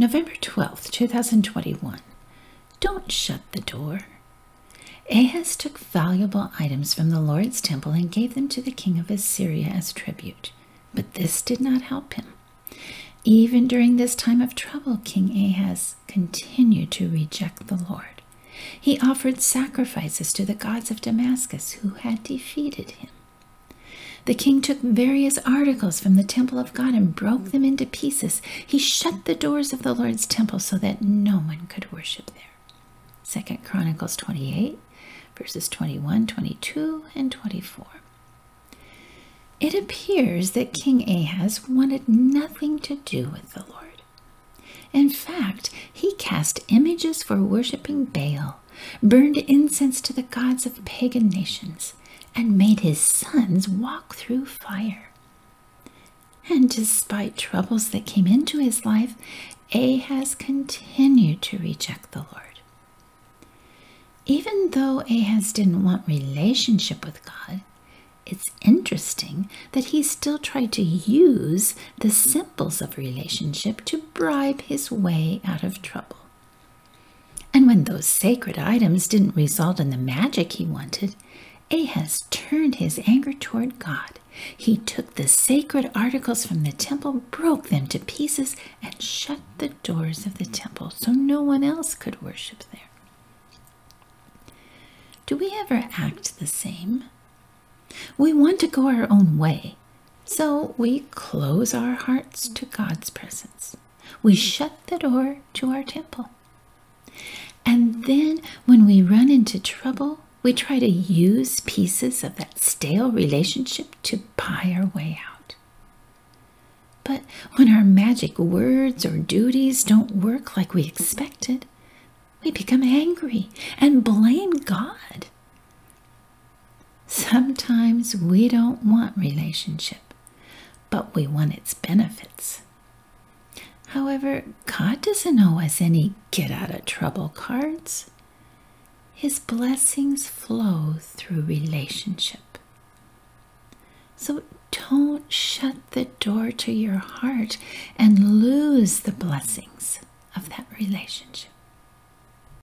November 12th, 2021. Don't shut the door. Ahaz took valuable items from the Lord's temple and gave them to the king of Assyria as tribute. But this did not help him. Even during this time of trouble, King Ahaz continued to reject the Lord. He offered sacrifices to the gods of Damascus who had defeated him. The king took various articles from the temple of God and broke them into pieces. He shut the doors of the Lord's temple so that no one could worship there. Second Chronicles 28, verses 21, 22, and 24. It appears that King Ahaz wanted nothing to do with the Lord. In fact, he cast images for worshiping Baal, burned incense to the gods of pagan nations, and made his sons walk through fire. And despite troubles that came into his life, Ahaz continued to reject the Lord. Even though Ahaz didn't want relationship with God, it's interesting that he still tried to use the symbols of relationship to bribe his way out of trouble. And when those sacred items didn't result in the magic he wanted, Ahaz turned his anger toward God. He took the sacred articles from the temple, broke them to pieces, and shut the doors of the temple so no one else could worship there. Do we ever act the same? We want to go our own way, so we close our hearts to God's presence. We shut the door to our temple. And then when we run into trouble, we try to use pieces of that stale relationship to buy our way out. But when our magic words or duties don't work like we expected, we become angry and blame God. Sometimes we don't want relationship, but we want its benefits. However, God doesn't owe us any get out of trouble cards. His blessings flow through relationship. So don't shut the door to your heart and lose the blessings of that relationship.